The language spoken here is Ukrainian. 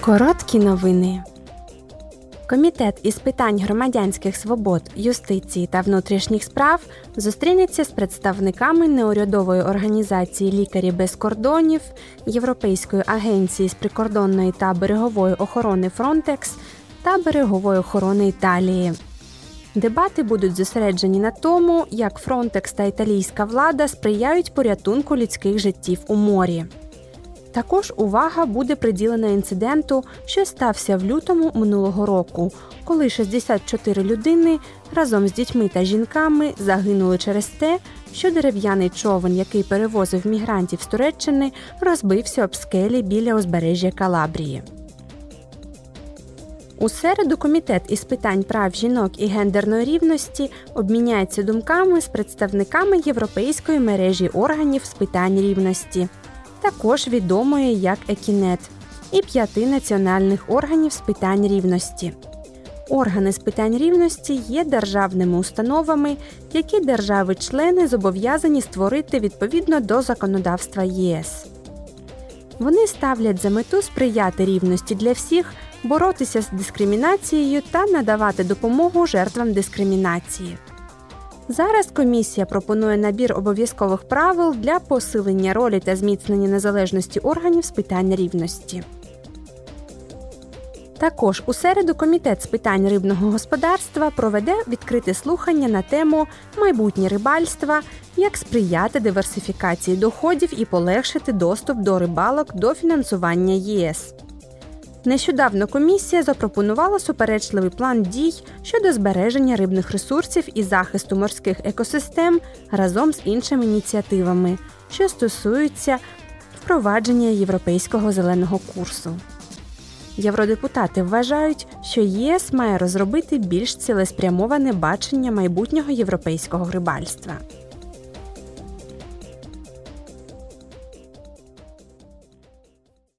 Короткі новини. Комітет із питань громадянських свобод, юстиції та внутрішніх справ зустрінеться з представниками неурядової організації Лікарі без кордонів, Європейської агенції з прикордонної та берегової охорони Frontex та берегової охорони Італії. Дебати будуть зосереджені на тому, як Frontex та італійська влада сприяють порятунку людських життів у морі. Також увага буде приділена інциденту, що стався в лютому минулого року, коли 64 людини разом з дітьми та жінками загинули через те, що дерев'яний човен, який перевозив мігрантів з Туреччини, розбився об скелі біля узбережжя Калабрії. У середу комітет із питань прав жінок і гендерної рівності обміняється думками з представниками Європейської мережі органів з питань рівності, також відомої як Екінет, і п'яти національних органів з питань рівності. Органи з питань рівності є державними установами, які держави-члени зобов'язані створити відповідно до законодавства ЄС. Вони ставлять за мету сприяти рівності для всіх, боротися з дискримінацією та надавати допомогу жертвам дискримінації. Зараз комісія пропонує набір обов'язкових правил для посилення ролі та зміцнення незалежності органів з питань рівності. Також у середу комітет з питань рибного господарства проведе відкрите слухання на тему майбутнє рибальства, як сприяти диверсифікації доходів і полегшити доступ до рибалок до фінансування ЄС. Нещодавно комісія запропонувала суперечливий план дій щодо збереження рибних ресурсів і захисту морських екосистем разом з іншими ініціативами, що стосуються впровадження європейського зеленого курсу. Євродепутати вважають, що ЄС має розробити більш цілеспрямоване бачення майбутнього європейського рибальства.